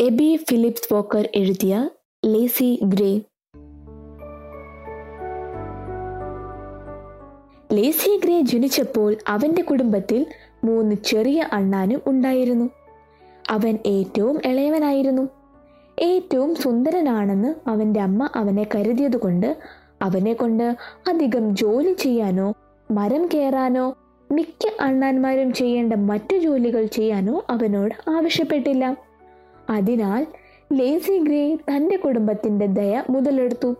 AB Phillips Walker എഴുതിയ lazy grey. Lazy grey ജനിച്ചപ്പോൾ അവന്റെ കുടുംബത്തിൽ മൂന്ന് ചെറിയ അണ്ണാനും ഉണ്ടായിരുന്നു. അവൻ ഏറ്റവും ഇളയവനായിരുന്നു. ഏറ്റവും സുന്ദരനാണെന്ന് അവന്റെ അമ്മ അവനെ കരുതിയതുകൊണ്ട് അവനെ കൊണ്ട് അധികം ജോലി ചെയ്യാനോ മരം കയറാനോ മിക്ക അണ്ണാന്മാരും ചെയ്യേണ്ട മറ്റു ജോലികൾ ചെയ്യാനോ അവനോട് ആവശ്യപ്പെട്ടില്ല. അതിനാൽ ലേസി ഗ്രേ തന്റെ കുടുംബത്തിന്റെ ദയ മുതലെടുത്തു.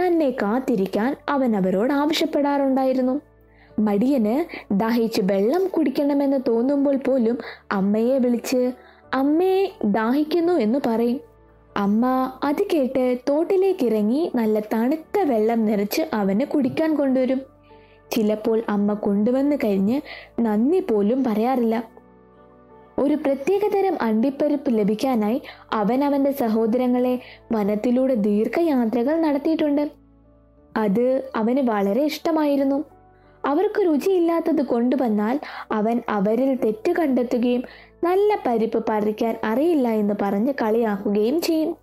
തന്നെ കാത്തിരിക്കാൻ അവൻ അവരോട് ആവശ്യപ്പെടാറുണ്ടായിരുന്നു. മടിയന് ദാഹിച്ച് വെള്ളം കുടിക്കണമെന്ന് തോന്നുമ്പോൾ പോലും അമ്മയെ വിളിച്ച് അമ്മയെ ദാഹിക്കുന്നു എന്ന് പറയും. അമ്മ അത് കേട്ട് തോട്ടിലേക്ക് ഇറങ്ങി നല്ല തണുത്ത വെള്ളം നിറച്ച് അവന് കുടിക്കാൻ കൊണ്ടുവരും. ചിലപ്പോൾ അമ്മ കൊണ്ടുവന്ന് കഴിഞ്ഞ് നന്ദി പോലും പറയാറില്ല. ഒരു പ്രത്യേകതരം അണ്ടിപ്പരിപ്പ് ലഭിക്കാനായി അവൻ അവന്റെ സഹോദരങ്ങളെ വനത്തിലൂടെ ദീർഘയാത്രകൾ നടത്തിയിട്ടുണ്ട്. അത് അവന് വളരെ ഇഷ്ടമായിരുന്നു. അവർക്ക് രുചിയില്ലാത്തത് കൊണ്ടുവന്നാൽ അവൻ അവരിൽ തെറ്റ് കണ്ടെത്തുകയും നല്ല പരിപ്പ് പറിക്കാൻ അറിയില്ല എന്ന് പറഞ്ഞ് കളിയാക്കുകയും ചെയ്യും.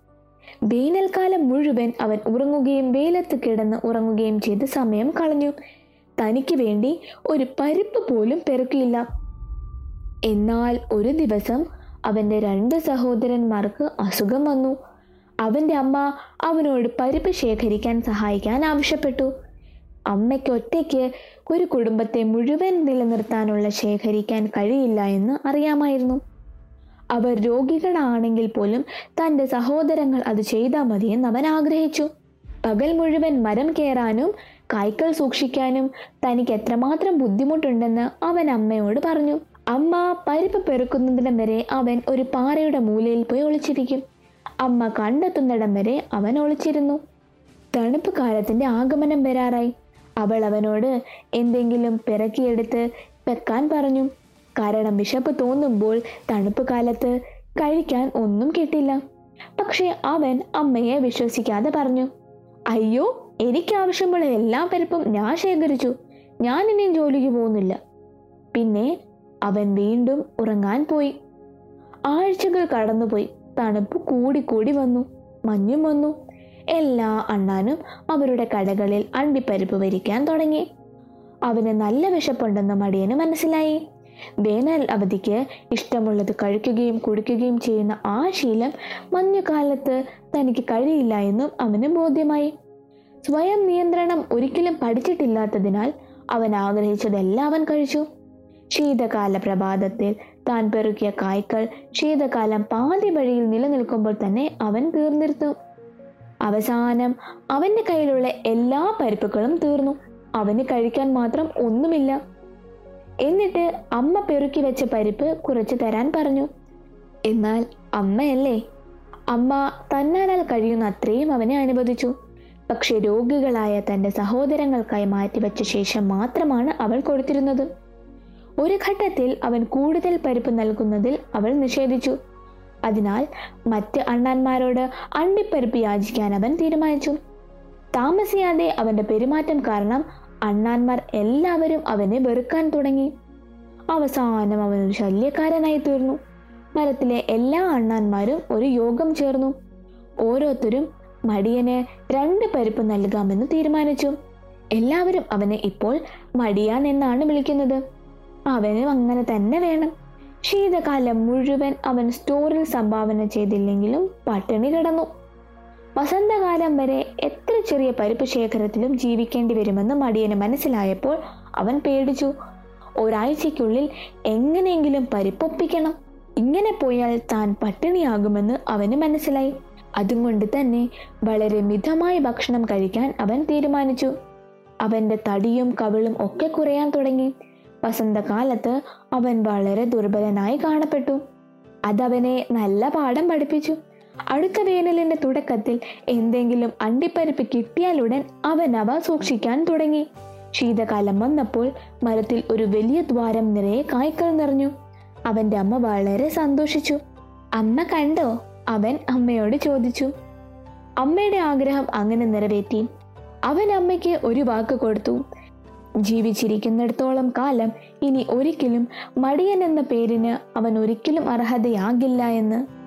വേനൽക്കാലം മുഴുവൻ അവൻ ഉറങ്ങുകയും വെയിലത്ത് കിടന്ന് ഉറങ്ങുകയും ചെയ്ത് സമയം കളഞ്ഞു. തനിക്ക് വേണ്ടി ഒരു പരിപ്പ് പോലും പെറുക്കിയില്ല. എന്നാൽ ഒരു ദിവസം അവന്റെ രണ്ട് സഹോദരന്മാർക്ക് അസുഖം വന്നു. അവന്റെ അമ്മ അവനോട് പരിപ്പ് ശേഖരിക്കാൻ സഹായിക്കാൻ ആവശ്യപ്പെട്ടു. അമ്മയ്ക്ക് ഒറ്റയ്ക്ക് ഒരു കുടുംബത്തെ മുഴുവൻ നിലനിർത്താനുള്ള ശേഖരിക്കാൻ കഴിയില്ല എന്ന് അറിയാമായിരുന്നു. അവർ രോഗികളാണെങ്കിൽ പോലും തന്റെ സഹോദരങ്ങൾ അത് ചെയ്താൽ മതിയെന്ന് അവൻ ആഗ്രഹിച്ചു. പകൽ മുഴുവൻ മരം കയറാനും കായ്ക്കൾ സൂക്ഷിക്കാനും തനിക്ക് എത്രമാത്രം ബുദ്ധിമുട്ടുണ്ടെന്ന് അവൻ അമ്മയോട് പറഞ്ഞു. അമ്മ പരിപ്പ് പെറുക്കുന്നതിടം വരെ അവൻ ഒരു പാറയുടെ മൂലയിൽ പോയി ഒളിച്ചിരിക്കും. അമ്മ കണ്ടെത്തുന്നിടം വരെ അവൻ ഒളിച്ചിരുന്നു. തണുപ്പ് കാലത്തിന്റെ ആഗമനം വരാറായി. അവൾ അവനോട് എന്തെങ്കിലും പിറക്കിയെടുത്ത് വെക്കാൻ പറഞ്ഞു. കാരണം വിശപ്പ് തോന്നുമ്പോൾ തണുപ്പ് കാലത്ത് കഴിക്കാൻ ഒന്നും കിട്ടില്ല. പക്ഷെ അവൻ അമ്മയെ വിശ്വസിക്കാതെ പറഞ്ഞു അയ്യോ എനിക്ക് ആവശ്യമുള്ള എല്ലാ പരിപ്പും ഞാൻ ശേഖരിച്ചു. ഞാൻ ഇനിയും ജോലിക്ക് പോകുന്നില്ല. പിന്നെ അവൻ വീണ്ടും ഉറങ്ങാൻ പോയി. ആഴ്ചകൾ കടന്നുപോയി. തണുപ്പ് കൂടിക്കൂടി വന്നു. മഞ്ഞും വന്നു. എല്ലാ അണ്ണാനും അവരുടെ കടകളിൽ അണ്ടിപ്പരിപ്പ് വരിക്കാൻ തുടങ്ങി. അവന് നല്ല വിശപ്പുണ്ടെന്ന് മടിയന് മനസ്സിലായി. വേനൽ അവധിക്ക് ഇഷ്ടമുള്ളത് കഴിക്കുകയും കുടിക്കുകയും ചെയ്യുന്ന ആ ശീലം മഞ്ഞുകാലത്ത് തനിക്ക് കഴിയില്ല എന്നും അവന് ബോധ്യമായി. സ്വയം നിയന്ത്രണം ഒരിക്കലും പഠിച്ചിട്ടില്ലാത്തതിനാൽ അവൻ ആഗ്രഹിച്ചതെല്ലാം അവൻ കഴിച്ചു. ശീതകാല പ്രഭാതത്തിൽ താൻ പെറുക്കിയ കായ്ക്കൾ ശീതകാലം പാതി വഴിയിൽ നിലനിൽക്കുമ്പോൾ തന്നെ അവൻ തീർന്നിരുന്നു. അവസാനം അവന്റെ കയ്യിലുള്ള എല്ലാ പരിപ്പുകളും തീർന്നു. അവന് കഴിക്കാൻ മാത്രം ഒന്നുമില്ല. എന്നിട്ട് അമ്മ പെറുക്കി വെച്ച പരിപ്പ് കുറച്ച് തരാൻ പറഞ്ഞു. എന്നാൽ അമ്മയല്ലേ? അമ്മ തന്നാലാൽ കഴിയുന്ന അത്രയും അവനെ അനുവദിച്ചു. പക്ഷെ രോഗികളായ തന്റെ സഹോദരങ്ങൾക്കായി മാറ്റിവെച്ച ശേഷം മാത്രമാണ് അവൾ കൊടുത്തിരുന്നത്. ഒരു ഘട്ടത്തിൽ അവൻ കൂടുതൽ പരിപ്പ് നൽകുന്നതിൽ അവൾ നിഷേധിച്ചു. അതിനാൽ മറ്റ് അണ്ണാന്മാരോട് അണ്ടിപ്പരിപ്പ് യാചിക്കാൻ അവൻ തീരുമാനിച്ചു. താമസിയാതെ അവന്റെ പെരുമാറ്റം കാരണം അണ്ണാന്മാർ എല്ലാവരും അവനെ വെറുക്കാൻ തുടങ്ങി. അവസാനം അവൻ ഒരു ശല്യക്കാരനായി തീർന്നു. മരത്തിലെ എല്ലാ അണ്ണാന്മാരും ഒരു യോഗം ചേർന്നു. ഓരോരുത്തരും മടിയന് രണ്ട് പരിപ്പ് നൽകാമെന്ന് തീരുമാനിച്ചു. എല്ലാവരും അവനെ ഇപ്പോൾ മടിയാൻ എന്നാണ് വിളിക്കുന്നത്. അവനും അങ്ങനെ തന്നെ വേണം. ശീതകാലം മുഴുവൻ അവൻ സ്റ്റോറിൽ സംഭാവന ചെയ്തില്ലെങ്കിലും പട്ടിണി കിടന്നു. വസന്തകാലം വരെ എത്ര ചെറിയ പരിപ്പ് ശേഖരത്തിലും ജീവിക്കേണ്ടി വരുമെന്ന് മടിയന് മനസ്സിലായപ്പോൾ അവൻ പേടിച്ചു. ഒരാഴ്ചയ്ക്കുള്ളിൽ എങ്ങനെയെങ്കിലും പരിപ്പൊപ്പിക്കണം. ഇങ്ങനെ പോയാൽ താൻ പട്ടിണിയാകുമെന്ന് അവന് മനസ്സിലായി. അതുകൊണ്ട് തന്നെ വളരെ മിതമായ ഭക്ഷണം കഴിക്കാൻ അവൻ തീരുമാനിച്ചു. അവന്റെ തടിയും കവിളും ഒക്കെ കുറയാൻ തുടങ്ങി. വസന്തകാലത്ത് അവൻ വളരെ ദുർബലനായി കാണപ്പെട്ടു. അതവനെ നല്ല പാഠം പഠിപ്പിച്ചു. അടുത്ത വേനലിന്റെ തുടക്കത്തിൽ എന്തെങ്കിലും അണ്ടിപ്പരിപ്പ് കിട്ടിയാലുടൻ അവൻ അവ സൂക്ഷിക്കാൻ തുടങ്ങി. ശീതകാലം വന്നപ്പോൾ മരത്തിൽ ഒരു വലിയ ദ്വാരം നിറയെ കായ്ക്കൾ നിറഞ്ഞു. അവന്റെ അമ്മ വളരെ സന്തോഷിച്ചു. അമ്മ കണ്ടോ? അവൻ അമ്മയോട് ചോദിച്ചു. അമ്മയുടെ ആഗ്രഹം അങ്ങനെ നിറവേറ്റി. അവൻ അമ്മയ്ക്ക് ഒരു വാക്ക് കൊടുത്തു. ജീവിച്ചിരിക്കുന്നിടത്തോളം കാലം ഇനി ഒരിക്കലും മടിയൻ എന്ന പേരിന് അവൻ ഒരിക്കലും അർഹതയാകില്ല എന്ന്